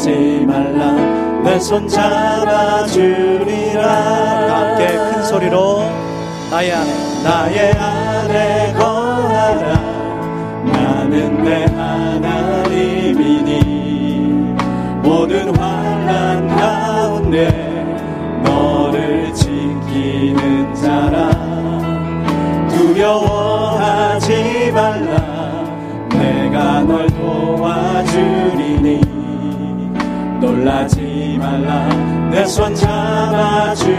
하지 말라. 내 손 잡아주리라. 함께 큰 소리로 나의 아내 나의 아내 거하라. 나는 내 하나님이니. 모든 환난 가운데 너를 지키는 자라. 두려워하지 말라. 내가 널 놀라지 말라. 내 손 잡아주리라.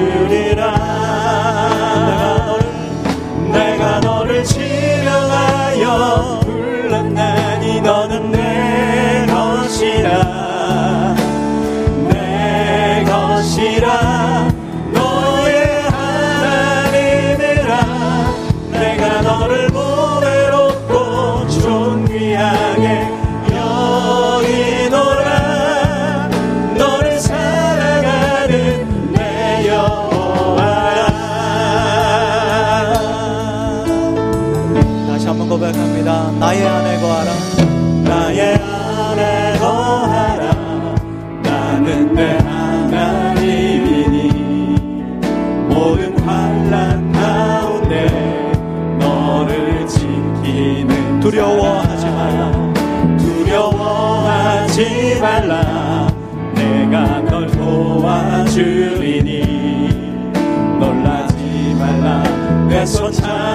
모든 내 하나님이니 모든 환란 가운데 너를 지키는 두려워하지 말라. 두려워하지 말라. 내가 널 도와주리니 놀라지 말라. 내손 잡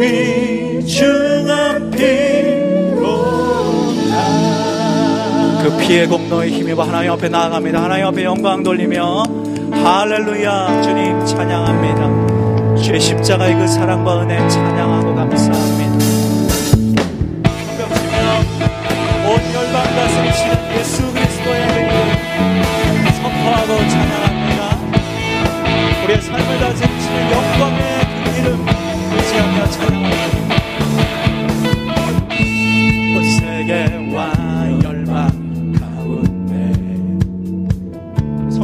매우 귀중한 피로다 그 피의 공로에 힘입어 하나님 앞에 나아갑니다. 하나님 앞에 영광 돌리며 할렐루야 주님 찬양합니다. 주의 십자가의 그 사랑과 은혜 찬양하고 감사합니다. 온 열방 다스리시는 예수 그리스도의 이름 선포하고 찬양합니다. 우리의 삶을 다스리시는 영광의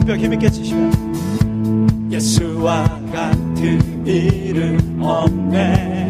손뼉 힘있게 치시면 예수와 같은 이름 없네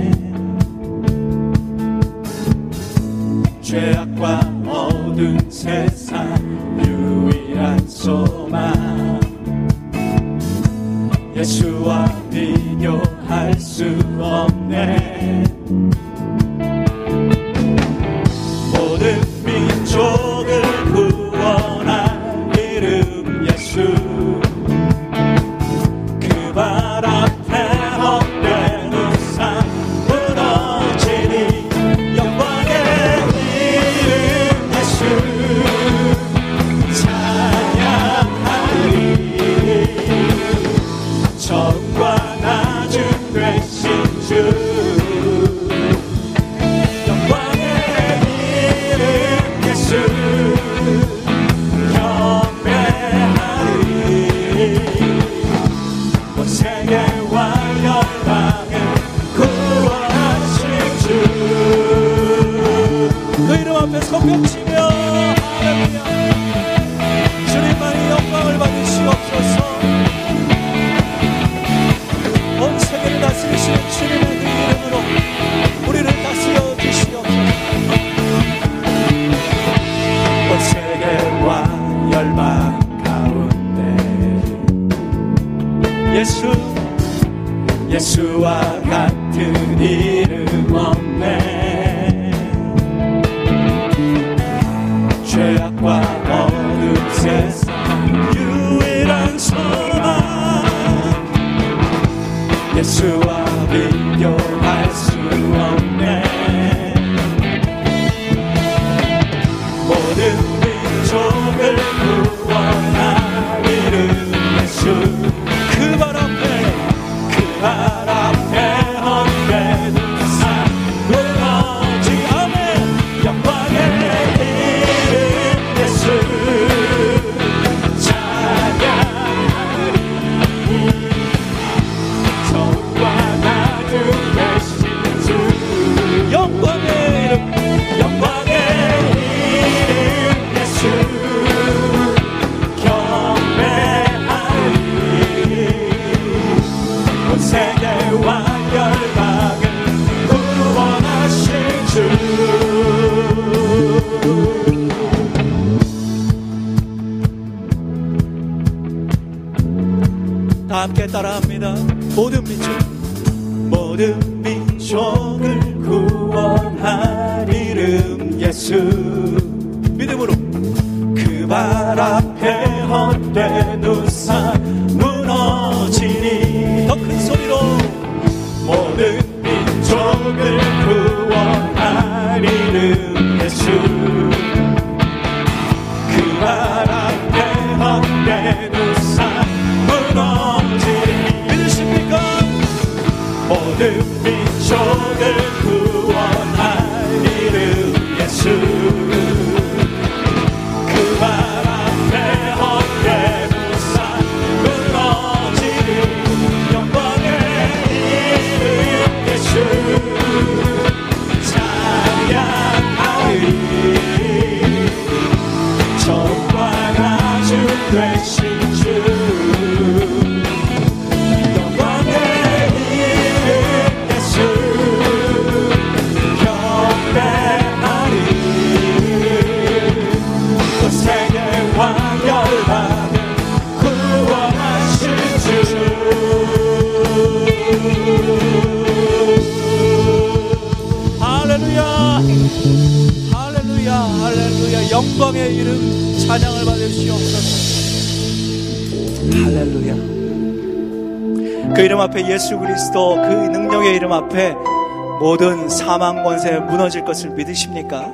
손뼉치며 할렐루야 영광을 받으시옵소서. 온 세계를 다스리시는 주님의 그 이름으로 우리를 다스려 주시옵소서. 온 세계와 열방 가운데 예수 예수와 같은 이름 없네 예수와 우상 무너지니 더 큰 소리로 모든 할렐루야. 그 이름 앞에 예수 그리스도 그 능력의 이름 앞에 모든 사망 권세 무너질 것을 믿으십니까?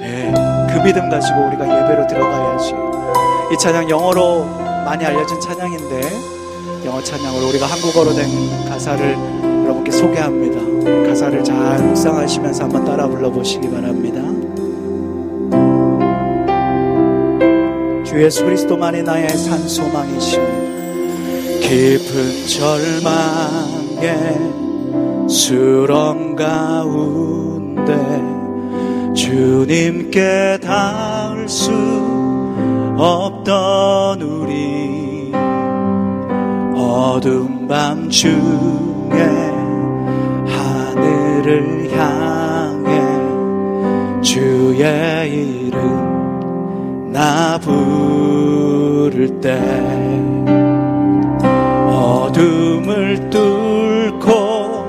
네, 그 믿음 가지고 우리가 예배로 들어가야지. 이 찬양 영어로 많이 알려진 찬양인데 영어 찬양으로 우리가 한국어로 된 가사를 여러분께 소개합니다. 가사를 잘 묵상하시면서 한번 따라 불러보시기 바랍니다. 주 예수 그리스도만이 나의 산 소망이시며 깊은 절망에 수렁 가운데 주님께 닿을 수 없던 우리 어둠 밤 중에 하늘을 향해 주의 이름 나 부를 때 어둠을 뚫고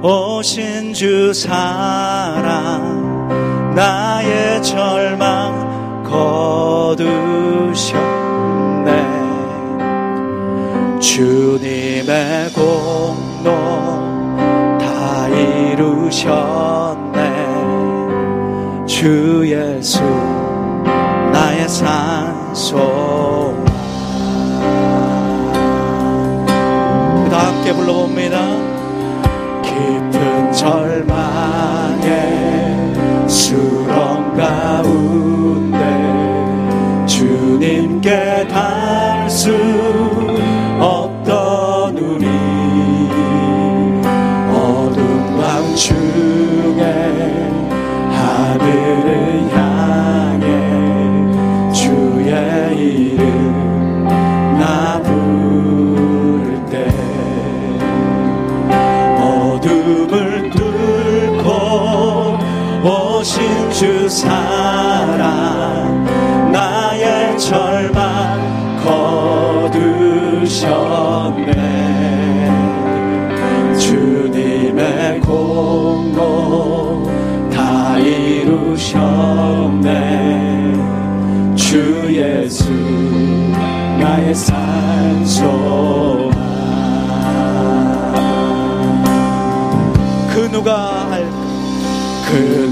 오신 주 사랑 나의 절망 거두셨네. 주님의 공로 다 이루셨네. 주 예수 산소 다 함께 불러봅니다. 깊은 절망에 수렁 가운데 이루셨네. 주 예수 나의 산소만 그 누가 할까 그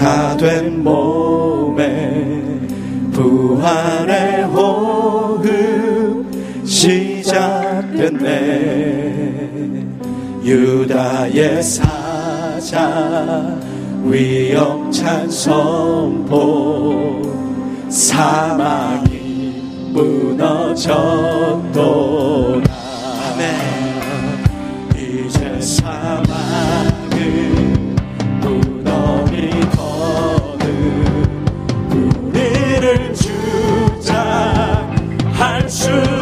사된 몸에 부활의 호흡 시작됐네 유다의 사자 위엄찬 선포 사망이 무너졌도다 아멘. 주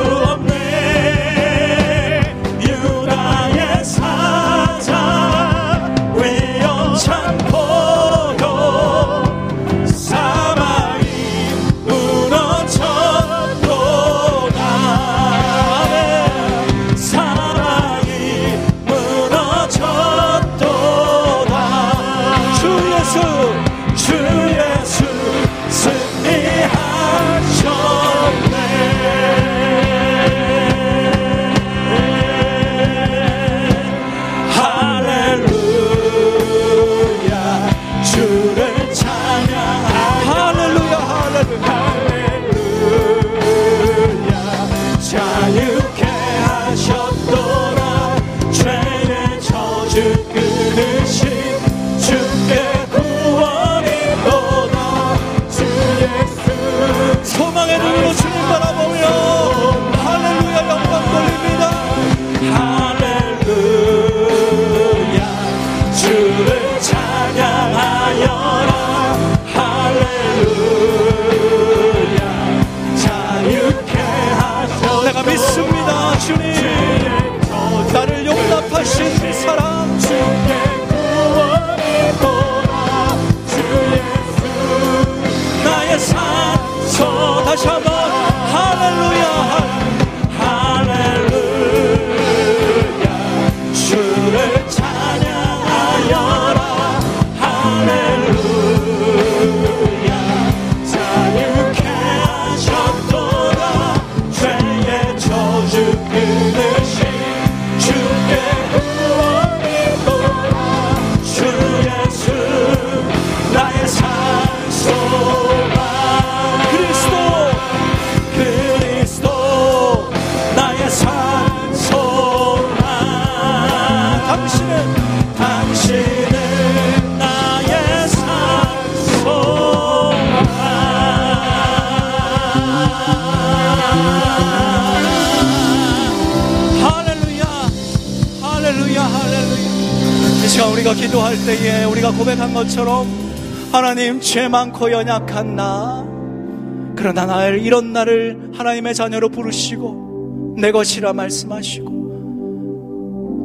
산소 다시 한번 기도할 때에 우리가 고백한 것처럼 하나님 죄 많고 연약한 나 그러나 나를 이런 나를 하나님의 자녀로 부르시고 내 것이라 말씀하시고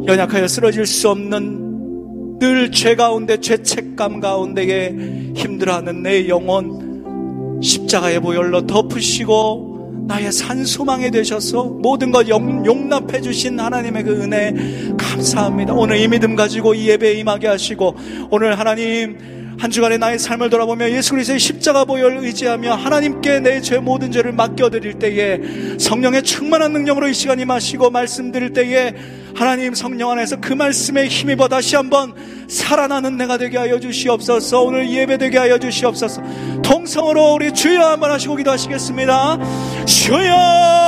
연약하여 쓰러질 수 없는 늘 죄 가운데 죄책감 가운데에 힘들어하는 내 영혼 십자가의 보혈로 덮으시고 나의 산소망이 되셔서 모든 것 용, 용납해 주신 하나님의 그 은혜 감사합니다. 오늘 이 믿음 가지고 이 예배에 임하게 하시고 오늘 하나님 한 주간의 나의 삶을 돌아보며 예수 그리스도의 십자가 보혈을 의지하며 하나님께 내 죄 모든 죄를 맡겨드릴 때에 성령의 충만한 능력으로 이 시간 임하시고 말씀드릴 때에 하나님 성령 안에서 그 말씀에 힘입어 다시 한번 살아나는 내가 되게 하여 주시옵소서. 오늘 예배 되게 하여 주시옵소서. 통성으로 우리 주여 한번 하시고 기도하시겠습니다. 주여